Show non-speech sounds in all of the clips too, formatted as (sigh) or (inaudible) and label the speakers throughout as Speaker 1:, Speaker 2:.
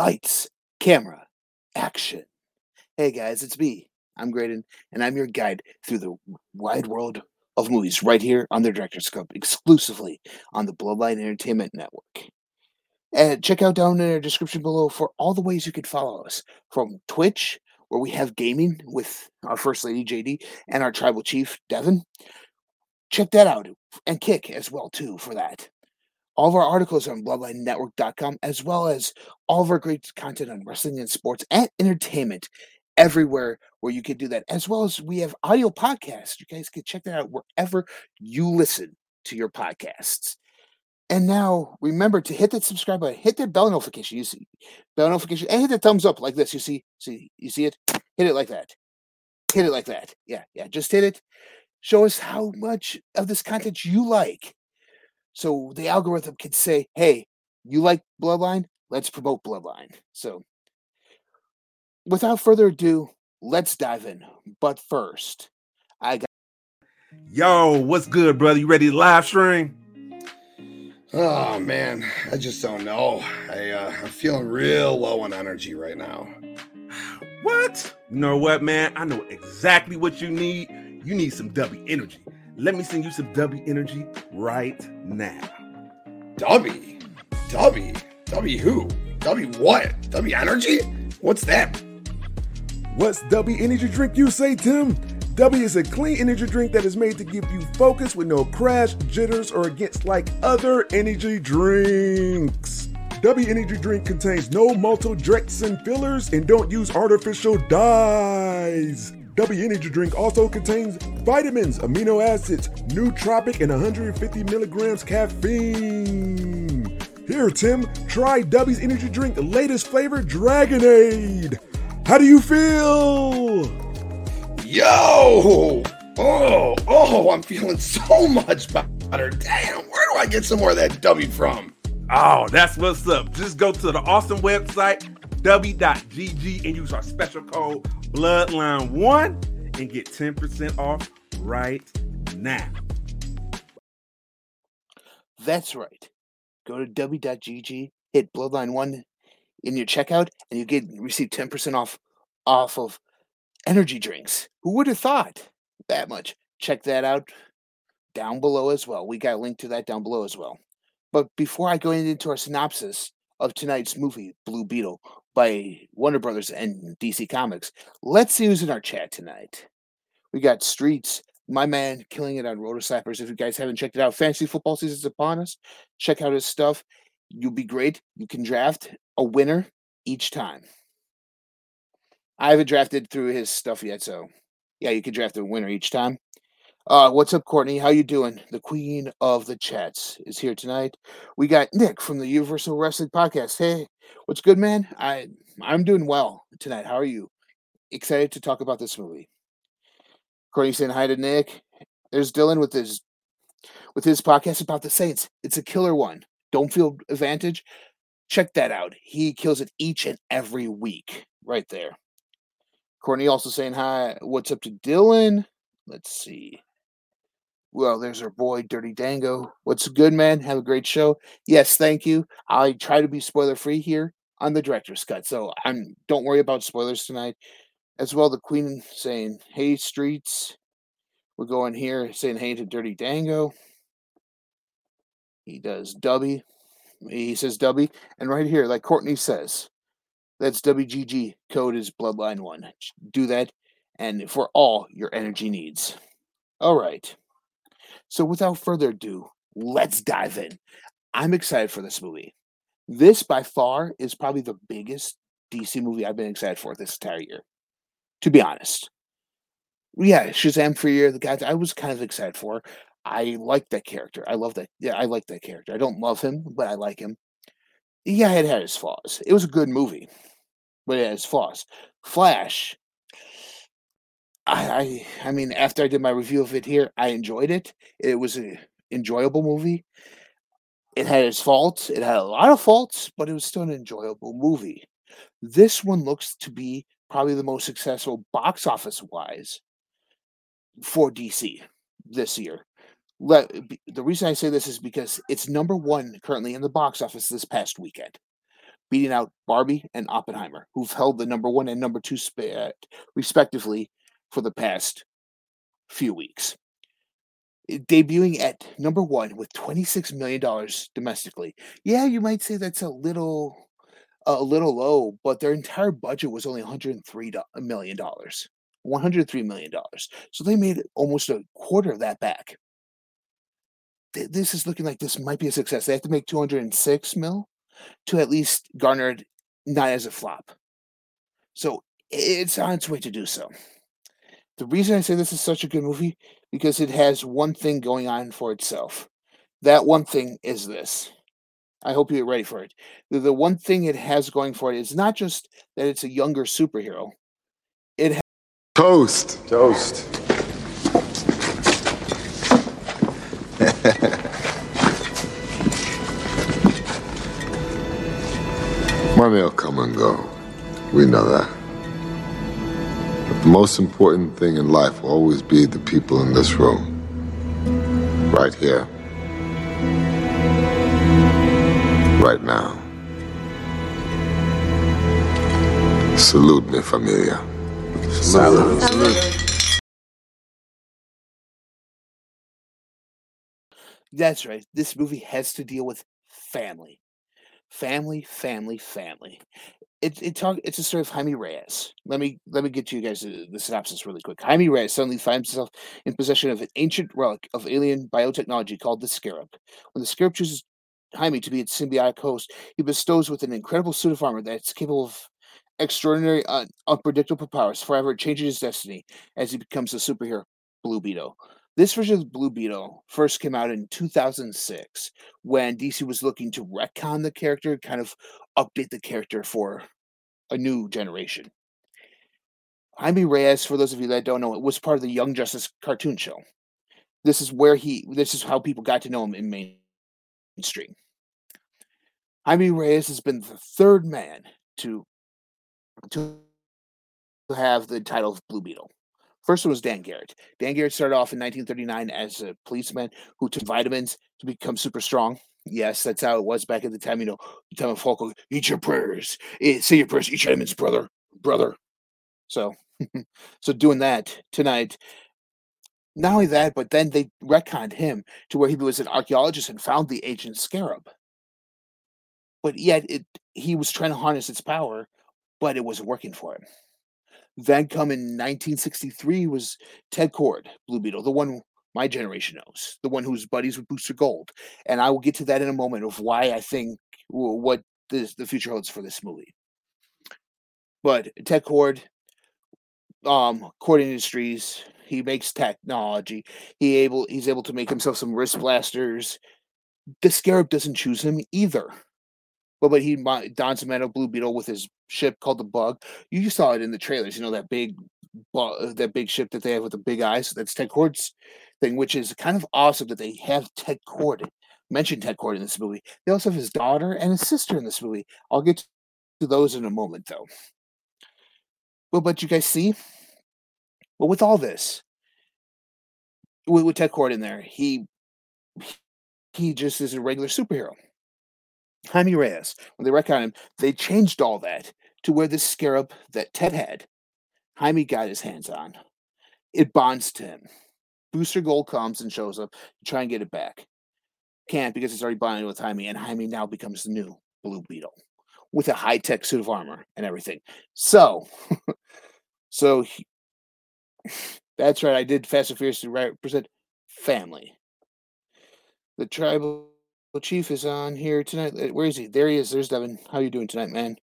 Speaker 1: lights, camera, action. Hey guys, it's me. I'm Graydon, and I'm your guide through the wide world of movies right here on the Director's Cut, exclusively on the Bloodline Entertainment Network. And check out down in our description below for all the ways you can follow us from Twitch, where we have gaming with our First Lady JD and our Tribal Chief Devin. Check that out and Kick as well too for that. All of our articles on bloodlinenetwork.com, as well as all of our great content on wrestling and sports and entertainment everywhere where you can do that, as well as we have audio podcasts. You guys can check that out wherever you listen to your podcasts. And now remember to hit that subscribe button, hit that bell notification. You see bell notification, and hit the thumbs up like this. You see, see, you see it? Hit it like that. Hit it like that. Yeah, yeah. Just hit it. Show us how much of this content you like. So the algorithm can say, hey, you like Bloodline? Let's promote Bloodline. So without further ado, let's dive in. But first, I got.
Speaker 2: Yo, what's good, brother? You ready to live stream?
Speaker 3: Oh man, I just don't know. I uh, I'm feeling real low on energy right now.
Speaker 2: What? You know what, man? I know exactly what you need. You need some W energy. Let me send you some W energy right now.
Speaker 3: W, W, W who? W what? W energy? What's that?
Speaker 4: What's W energy drink you say, Tim? W is a clean energy drink that is made to give you focus with no crash, jitters, or against like other energy drinks. W energy drink contains no maltodextrin fillers and don't use artificial dyes. W energy drink also contains vitamins, amino acids, nootropic, and 150 milligrams caffeine. Here, Tim, try W's energy drink latest flavor Dragonade. How do you feel?
Speaker 3: Yo! Oh, oh, I'm feeling so much better. Damn, where do I get some more of that W from?
Speaker 2: Oh, that's what's up. Just go to the awesome website, w.gg, and use our special code Bloodline1 and get 10% off right now.
Speaker 1: That's right. Go to w.gg, hit Bloodline1 in your checkout, and you get receive 10% off off of energy drinks. Who would have thought that much? Check that out down below as well. We got a link to that down below as well. But before I go into our synopsis of tonight's movie, Blue Beetle, by Warner Brothers and DC Comics, let's see who's in our chat tonight. We got Streets, my man killing it on Rotor Slappers. If you guys haven't checked it out, fantasy football season's upon us. Check out his stuff. You'll be great. You can draft a winner each time. I haven't drafted through his stuff yet, so yeah, you can draft a winner each time. Uh, what's up, Courtney? How you doing? The queen of the chats is here tonight. We got Nick from the Universal Wrestling Podcast. Hey, what's good, man? I I'm doing well tonight. How are you? Excited to talk about this movie. Courtney saying hi to Nick. There's Dylan with his with his podcast about the Saints. It's a killer one. Don't feel advantage. Check that out. He kills it each and every week. Right there. Courtney also saying hi. What's up to Dylan? Let's see. Well, there's our boy Dirty Dango. What's good, man? Have a great show. Yes, thank you. I try to be spoiler free here on the director's cut, so I'm don't worry about spoilers tonight. As well, the Queen saying, "Hey, streets." We're going here saying hey to Dirty Dango. He does Dubby. He says Dubby, and right here, like Courtney says, that's WGG. Code is Bloodline1. Do that and for all your energy needs. All right. So without further ado, let's dive in. I'm excited for this movie. This by far is probably the biggest DC movie I've been excited for this entire year. To be honest. Yeah, Shazam for year, the guy I was kind of excited for. I like that character. I love that. Yeah, I like that character. I don't love him, but I like him. Yeah, it had his flaws. It was a good movie but it had has flaws. Flash. I, I I mean, after I did my review of it here, I enjoyed it. It was an enjoyable movie. It had its faults. It had a lot of faults, but it was still an enjoyable movie. This one looks to be probably the most successful box office wise for DC this year. Let, the reason I say this is because it's number one currently in the box office this past weekend. beating out Barbie and Oppenheimer, who've held the number one and number two spot, uh, respectively, for the past few weeks. Eh, debuting at number one with $26 million domestically. Yeah, you might say that's a little a little low, but their entire budget was only $103 million. $103 million. So they made almost a quarter of that back. This is looking like this might be a success. They have to make 206 mil to at least garner it not as a flop. So it's on its way to do so. The reason I say this is such a good movie because it has one thing going on for itself. That one thing is this. I hope you're ready for it. The, the one thing it has going for it is not just that it's a younger superhero. It has
Speaker 5: toast. Toast. (laughs) Money will come and go. We know that. But the most important thing in life will always be the people in this room. Right here. Right now. Salute, mi familia. Salute. Salute.
Speaker 1: That's right. This movie has to deal with family. Family, family, family. It, it talk, it's a story of Jaime Reyes. Let me let me get to you guys the, the synopsis really quick. Jaime Reyes suddenly finds himself in possession of an ancient relic of alien biotechnology called the Scarab. When the Scarab chooses Jaime to be its symbiotic host, he bestows with an incredible suit of armor that's capable of extraordinary, uh, unpredictable powers. Forever changing his destiny as he becomes a superhero, Blue Beetle. This version of Blue Beetle first came out in 2006 when DC was looking to retcon the character, kind of update the character for a new generation. Jaime Reyes, for those of you that don't know, it was part of the Young Justice cartoon show. This is where he, this is how people got to know him in mainstream. Jaime Reyes has been the third man to to have the title of Blue Beetle. First one was Dan Garrett. Dan Garrett started off in 1939 as a policeman who took vitamins to become super strong. Yes, that's how it was back at the time. You know, the time of Falco, eat your prayers, eh, say your prayers, eat your vitamins, brother, brother. So, (laughs) so doing that tonight. Not only that, but then they retconned him to where he was an archaeologist and found the ancient scarab. But yet, it he was trying to harness its power, but it wasn't working for him. Then come in 1963 was Ted Kord, Blue Beetle, the one my generation knows, the one who's buddies with Booster Gold. And I will get to that in a moment of why I think what the, the future holds for this movie. But Ted Kord, um, Kord Industries, he makes technology. He able he's able to make himself some wrist blasters. The Scarab doesn't choose him either. But but he dons a metal blue beetle with his ship called the Bug. You saw it in the trailers. You know that big that big ship that they have with the big eyes. That's Ted Kord's thing, which is kind of awesome that they have Ted Kord mentioned Ted Kord in this movie. They also have his daughter and his sister in this movie. I'll get to those in a moment, though. Well, but you guys see, well, with all this, with, with Ted Kord in there, he he just is a regular superhero. Jaime Reyes, when they retconned him, they changed all that to where this scarab that Ted had, Jaime got his hands on. It bonds to him. Booster Gold comes and shows up to try and get it back. Can't because it's already bonded with Jaime, and Jaime now becomes the new Blue Beetle with a high tech suit of armor and everything. So, (laughs) so he, (sighs) that's right. I did Fast and Furious to represent family. The tribal chief is on here tonight. Uh, where is he? There he is. There's Devin. How you doing tonight, man?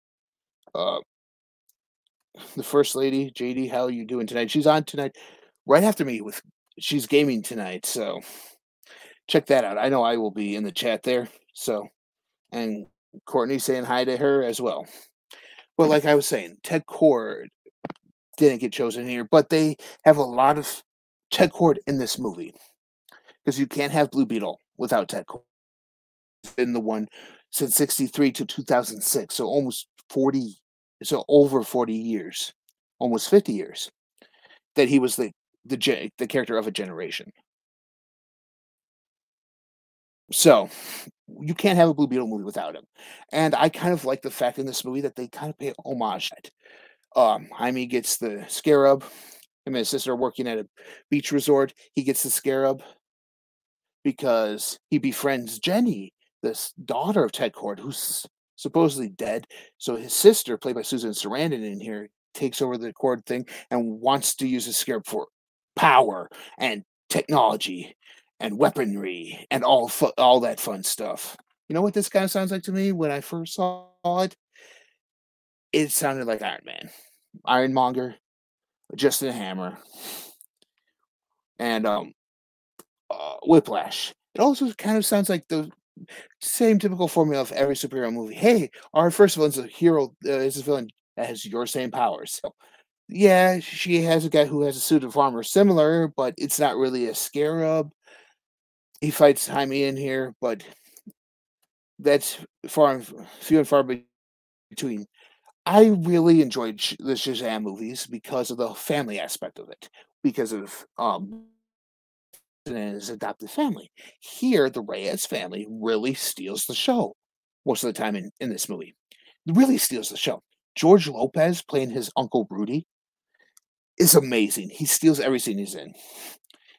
Speaker 1: Uh, (sighs) the first lady, JD. How are you doing tonight? She's on tonight, right after me. With she's gaming tonight, so check that out. I know I will be in the chat there. So, and Courtney saying hi to her as well. But like I was saying, Ted Kord didn't get chosen here, but they have a lot of Ted Kord in this movie because you can't have Blue Beetle without Ted Kord been the one since 63 to 2006 so almost 40 so over 40 years almost 50 years that he was the the the character of a generation so you can't have a Blue Beetle movie without him. And I kind of like the fact in this movie that they kind of pay homage. to It. Um, Jaime gets the scarab. Him and his sister are working at a beach resort. He gets the scarab because he befriends Jenny, this daughter of Ted Kord, who's supposedly dead. So his sister, played by Susan Sarandon in here, takes over the Kord thing and wants to use the scarab for power and technology and weaponry and all fu- all that fun stuff. You know what this kind of sounds like to me when I first saw it? It sounded like Iron Man, Iron Monger, Ironmonger, Justin Hammer, and um, uh, Whiplash. It also kind of sounds like the same typical formula of every superhero movie. Hey, our first villain's a hero, uh, is a villain that has your same powers. So, yeah, she has a guy who has a suit of armor similar, but it's not really a scarab. He fights Jaime in here, but that's far and few and far between. I really enjoyed the Shazam movies because of the family aspect of it, because of um and his adopted family. Here, the Reyes family really steals the show most of the time in, in this movie. Really steals the show. George Lopez playing his uncle Rudy is amazing. He steals every scene he's in.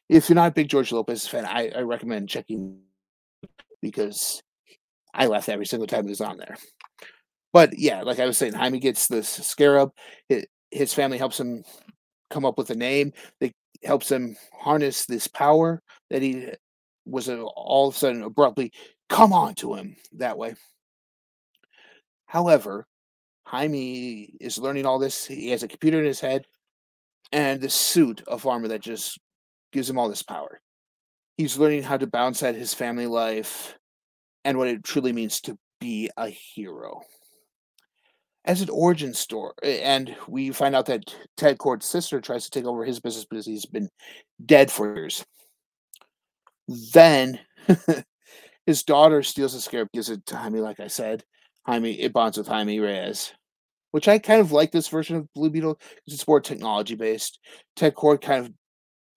Speaker 1: If you're not a big George Lopez fan, I, I recommend checking because I laughed every single time he was on there. But yeah, like I was saying, Jaime gets this scarab. His, family helps him come up with a name. They helps him harness this power that he was all of a sudden abruptly come on to him that way. However, Jaime is learning all this. He has a computer in his head and this suit of armor that just gives him all this power. He's learning how to balance out his family life and what it truly means to be a hero. As an origin story, eh, and we find out that Ted Kord's sister tries to take over his business because he's been dead for years. Then (laughs) his daughter steals the scarab, gives it to Jaime, like I said. Jaime, it bonds with Jaime Reyes, which I kind of like this version of Blue Beetle because it's more technology based. Ted Kord kind of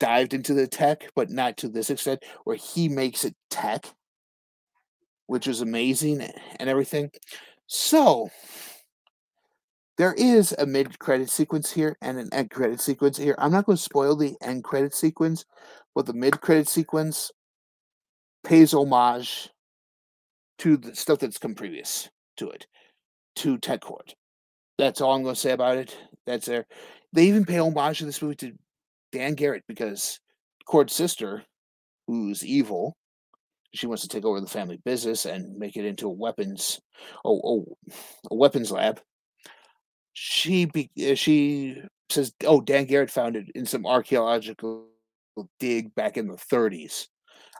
Speaker 1: dived into the tech, but not to this extent, where he makes it tech, which is amazing and everything. So there is a mid credit sequence here and an end credit sequence here. I'm not going to spoil the end credit sequence, but the mid credit sequence pays homage to the stuff that's come previous to it, to Ted Kord. That's all I'm going to say about it. That's there. They even pay homage to this movie to Dan Garrett because Kord's sister, who's evil, she wants to take over the family business and make it into a weapons, oh, oh a weapons lab. She be, uh, she says, "Oh, Dan Garrett found it in some archaeological dig back in the 30s."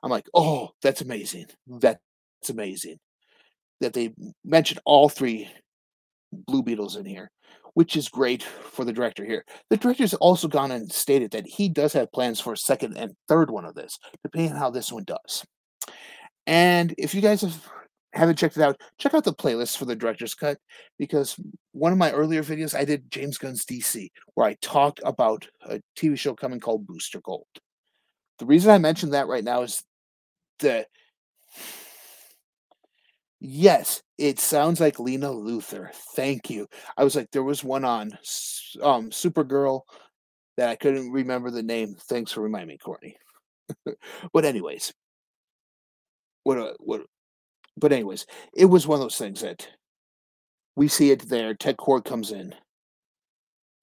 Speaker 1: I'm like, "Oh, that's amazing! That's amazing!" That they mentioned all three Blue Beetles in here, which is great for the director here. The director's also gone and stated that he does have plans for a second and third one of this, depending on how this one does. And if you guys have haven't checked it out, check out the playlist for the director's cut because one of my earlier videos I did James Gunn's DC, where I talked about a TV show coming called Booster Gold. The reason I mention that right now is that yes, it sounds like Lena Luthor. Thank you. I was like, there was one on um Supergirl that I couldn't remember the name. Thanks for reminding me, Courtney. (laughs) but anyways, what a, what but anyways, it was one of those things that we see it there. Ted Kord comes in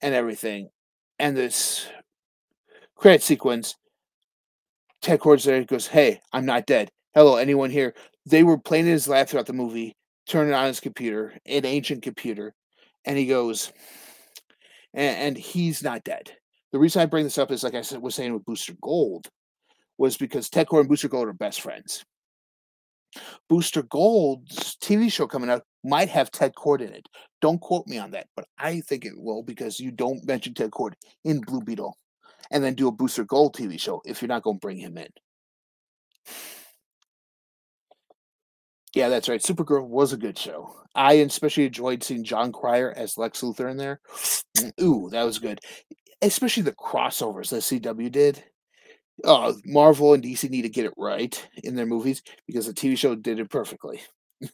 Speaker 1: and everything, and this credit sequence. Ted Kord's there. He goes, "Hey, I'm not dead. Hello, anyone here?" They were playing in his lab throughout the movie, turning on his computer, an ancient computer, and he goes, and, and he's not dead. The reason I bring this up is, like I said, was saying with Booster Gold, was because Ted Kord and Booster Gold are best friends. Booster Gold's TV show coming out might have Ted Kord in it. Don't quote me on that, but I think it will because you don't mention Ted Kord in Blue Beetle and then do a Booster Gold TV show if you're not going to bring him in. Yeah, that's right. Supergirl was a good show. I especially enjoyed seeing Jon Cryer as Lex Luthor in there. (sniffs) Ooh, that was good. Especially the crossovers that CW did. uh, Marvel and DC need to get it right in their movies because the TV show did it perfectly. (laughs)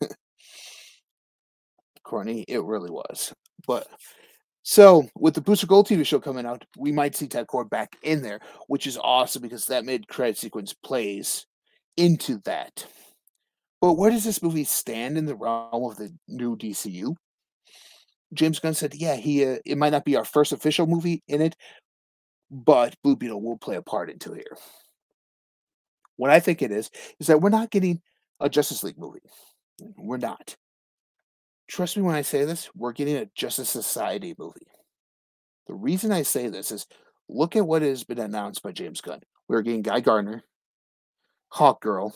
Speaker 1: Corny, it really was. But so with the Booster Gold TV show coming out, we might see Ted Kord back in there, which is awesome because that mid credit sequence plays into that. But where does this movie stand in the realm of the new DCU? James Gunn said, "Yeah, he uh, it might not be our first official movie in it, but Blue Beetle will play a part into here." What I think it is is that we're not getting a Justice League movie. We're not. Trust me when I say this, we're getting a Justice Society movie. The reason I say this is look at what has been announced by James Gunn. We're getting Guy Gardner, Hawk Girl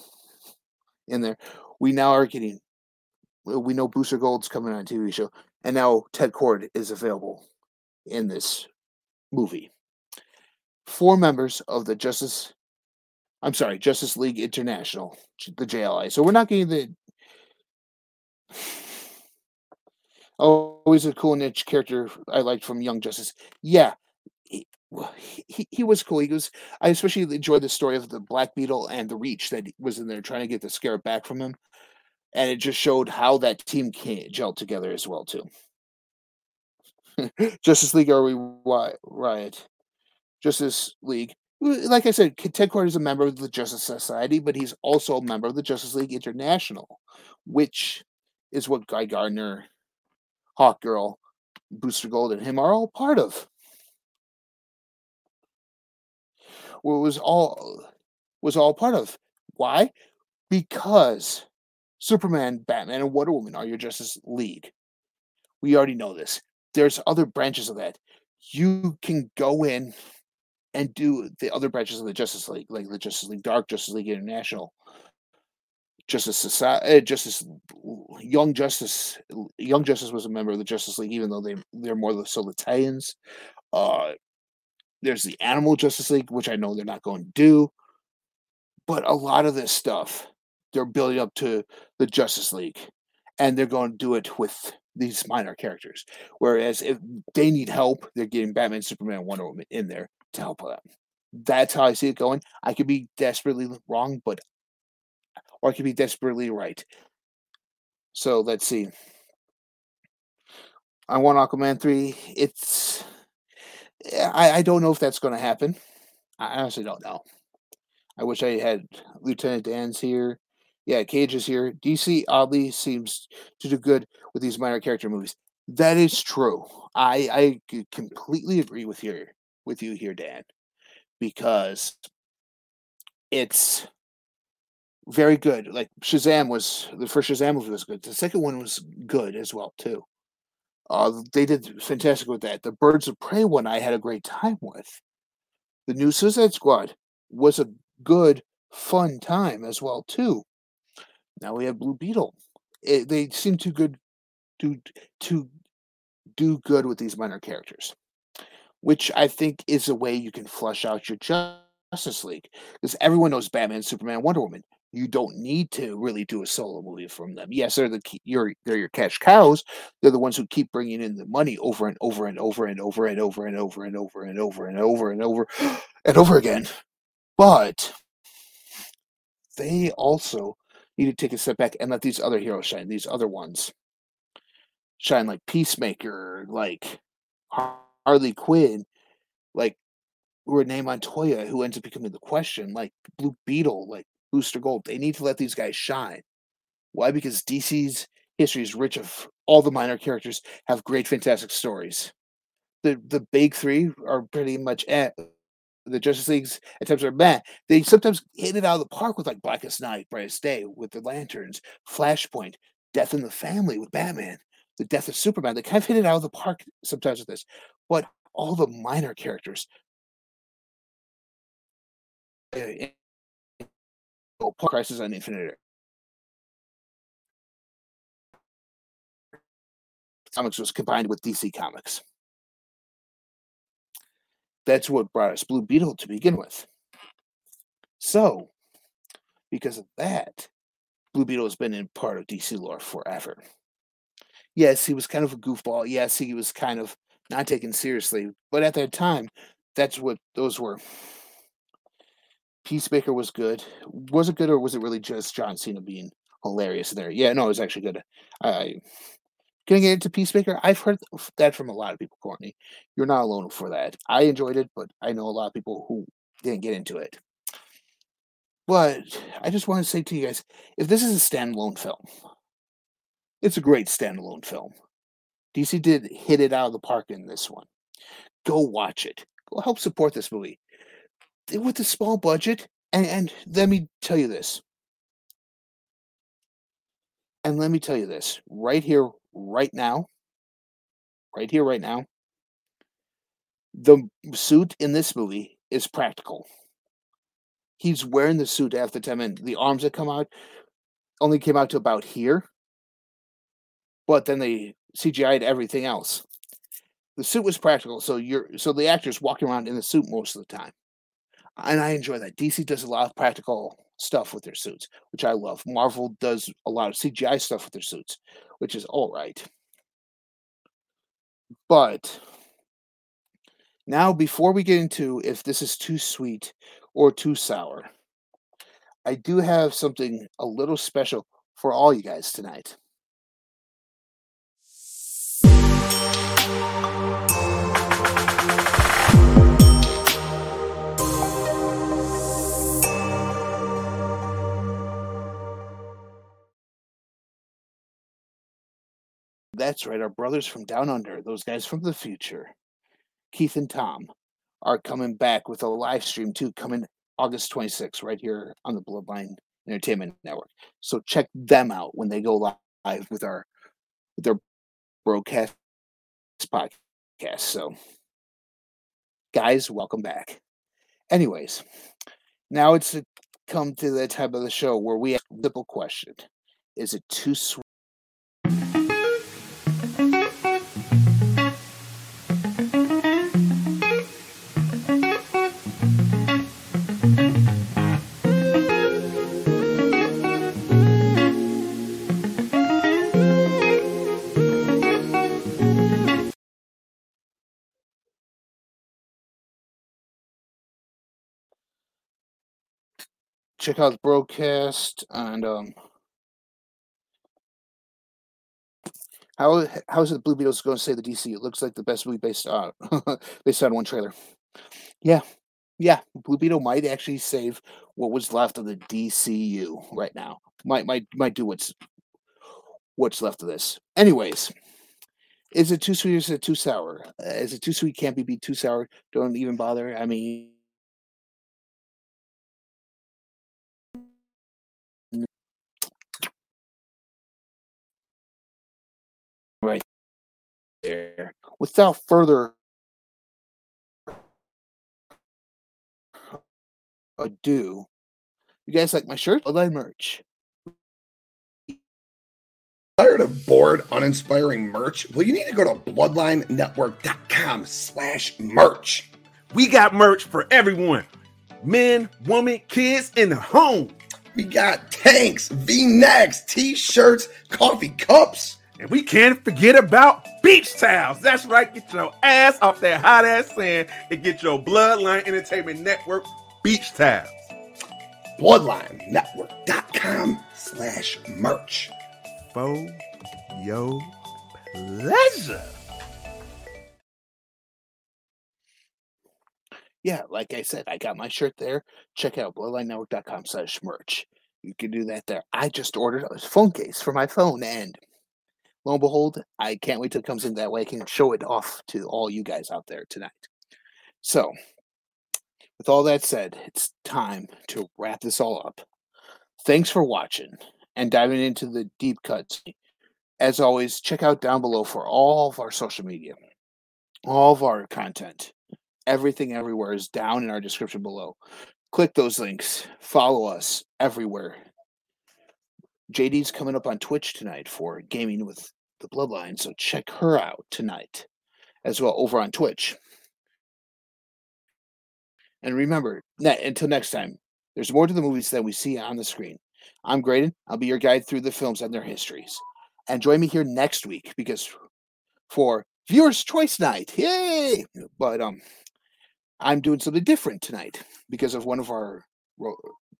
Speaker 1: in there. We now are getting uh, we know Booster Gold's coming on a TV show, and now Ted Kord is available in this movie. Four members of the Justice I'm sorry, Justice League International, the JLI. So we're not getting the (sighs) always a cool niche character I liked from Young Justice. Yeah, he, he, was cool. He was. I especially enjoyed the story of the Black Beetle and the Reach that was in there trying to get the Scarab back from him, and it just showed how that team can gel together as well too. (laughs) Justice League are we riot? Justice League. Uh, like I said, Ted Kord is a member of the Justice Society, but he's also a member of the Justice League International, which is what Guy Gardner Hawk Girl, Booster Gold, and him are all part of. Was all was all part of. Why? Because Superman, Batman, and Wonder Woman are your Justice League. We already know this. There's other branches of that. You can go in and do the other branches of the Justice League, like the Justice League Dark, Justice League International, Justice Society, uh, Justice Young Justice. Young Justice was a member of the Justice League, even though they they're more so the Titans. Uh, there's the Animal Justice League, which I know they're not going to do, but a lot of this stuff they're building up to the Justice League, and they're going to do it with these minor characters. Whereas if they need help, they're getting Batman, Superman, Wonder Woman in there to help them. That's how I see it going. I could be desperately wrong, but or I could be desperately right. So let's see. I want Aquaman 3. It's I, I don't know if that's gonna happen. I honestly don't know. I wish I had Lieutenant Dan's here. Yeah, Cage is here. DC oddly seems to do good with these minor character movies. That is true. I I completely agree with you with you here, Dan, because it's very good. Like Shazam was the first Shazam movie was good. The second one was good as well too. Uh, they did fantastic with that. The Birds of Prey one I had a great time with. The new Suicide Squad was a good, fun time as well too. Now we have Blue Beetle. It, they seem too good to to do good with these minor characters, which I think is a way you can flush out your Justice League because everyone knows Batman, Superman, Wonder Woman you don't need to really do a solo movie from them. Yes, they're the you're they're your cash cows. They're the ones who keep bringing in the money over and over and over and over and over and over and over and over and over and over and over again. But they also need to take a step back and let these other heroes shine. These other ones shine, like Peacemaker, like Harley Quinn, like Renee Montoya, who ends up becoming the Question, like Blue Beetle, like Booster Gold. They need to let these guys shine. Why? Because DC's history is rich of all the minor characters have great, fantastic stories. The the big three are pretty much eh. The Justice League's attempts are meh. They sometimes hit it out of the park with like Blackest Night, Brightest Day with the Lanterns, Flashpoint, Death in the Family with Batman, the Death of Superman. They kind of hit it out of the park sometimes with this, but all the minor characters eh, Crisis on Infinite. Comics was combined with DC Comics. That's what brought us Blue Beetle to begin with. So, because of that, Blue Beetle has been in part of DC lore forever. Yes, he was kind of a goofball. Yes, he was kind of not taken seriously. But at that time, that's what those were Peacemaker was good. Was it good or was it really just John Cena being hilarious there? Yeah, no, it was actually good. I can get into Peacemaker? I've heard that from a lot of people, Courtney. You're not alone for that. I enjoyed it, but I know a lot of people who didn't get into it. But I just want to say to you guys if this is a standalone film, it's a great standalone film. DC did hit it out of the park in this one. Go watch it. Go help support this movie. With a small budget, and, and let me tell you this. And let me tell you this right here, right now, right here, right now, the suit in this movie is practical. He's wearing the suit half the time, and the arms that come out only came out to about here. But then they CGI'd everything else. The suit was practical, so you're so the actor's walking around in the suit most of the time. And I enjoy that. DC does a lot of practical stuff with their suits, which I love. Marvel does a lot of CGI stuff with their suits, which is all right. But now, before we get into if this is too sweet or too sour, I do have something a little special for all you guys tonight. That's right, our brothers from down under, those guys from the future, Keith and Tom, are coming back with a live stream too, coming August 26th, right here on the Bloodline Entertainment Network. So check them out when they go live with our with their broadcast podcast. So, guys, welcome back. Anyways, now it's uh, come to the time of the show where we ask a simple question: Is it too sweet? Check out the broadcast and um how how is it the Blue Beetles going to say the DC? It looks like the best movie based on (laughs) based on one trailer. Yeah, yeah, Blue Beetle might actually save what was left of the DCU right now. Might might might do what's what's left of this. Anyways, is it too sweet or is it too sour? Is it too sweet? Can't be, be too sour. Don't even bother. I mean, right there. Without further ado, you guys like my shirt? Bloodline merch.
Speaker 3: Tired of bored, uninspiring merch? Well, you need to go to bloodlinenetwork.com slash merch.
Speaker 2: We got merch for everyone. Men, women, kids, in the home.
Speaker 3: We got tanks, V-necks, t-shirts, coffee cups.
Speaker 2: And we can't forget about beach towels. That's right. Get your ass off that hot ass sand and get your Bloodline Entertainment Network beach towels.
Speaker 3: Bloodlinenetwork.com slash merch.
Speaker 2: For your pleasure.
Speaker 1: Yeah, like I said, I got my shirt there. Check out bloodlinenetwork.com slash merch. You can do that there. I just ordered a phone case for my phone and lo and behold, I can't wait till it comes in that way. I can show it off to all you guys out there tonight. So, with all that said, it's time to wrap this all up. Thanks for watching and diving into the deep cuts. As always, check out down below for all of our social media, all of our content. Everything everywhere is down in our description below. Click those links, follow us everywhere JD's coming up on Twitch tonight for gaming with the Bloodline, so check her out tonight as well over on Twitch. And remember, ne- until next time, there's more to the movies than we see on the screen. I'm Graydon. I'll be your guide through the films and their histories. And join me here next week because for Viewers Choice Night, yay! But um, I'm doing something different tonight because of one of our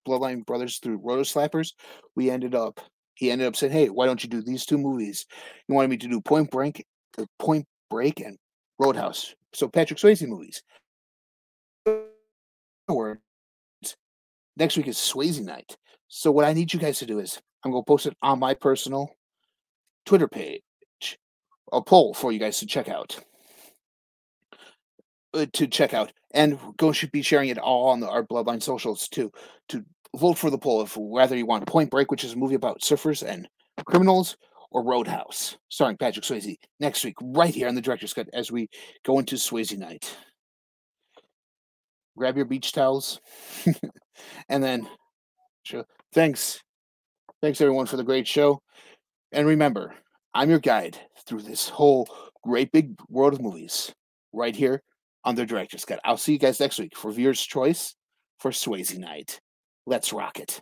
Speaker 1: Bloodline Brothers through Roto Slappers, we ended up he ended up saying, "Hey, why don't you do these two movies?" He wanted me to do Point Break, uh, Point Break, and Roadhouse. So Patrick Swayze movies. Next week is Swayze night. So what I need you guys to do is I'm gonna post it on my personal Twitter page, a poll for you guys to check out. Uh, to check out, and go should be sharing it all on the, our Bloodline socials too. To vote for the poll of whether you want Point Break, which is a movie about surfers and criminals, or Roadhouse, starring Patrick Swayze, next week, right here on the Director's Cut as we go into Swayze night. Grab your beach towels, (laughs) and then, sure. thanks, thanks everyone for the great show, and remember, I'm your guide through this whole great big world of movies, right here on the Director's Cut. I'll see you guys next week for viewers' choice for Swayze night. Let's rock it.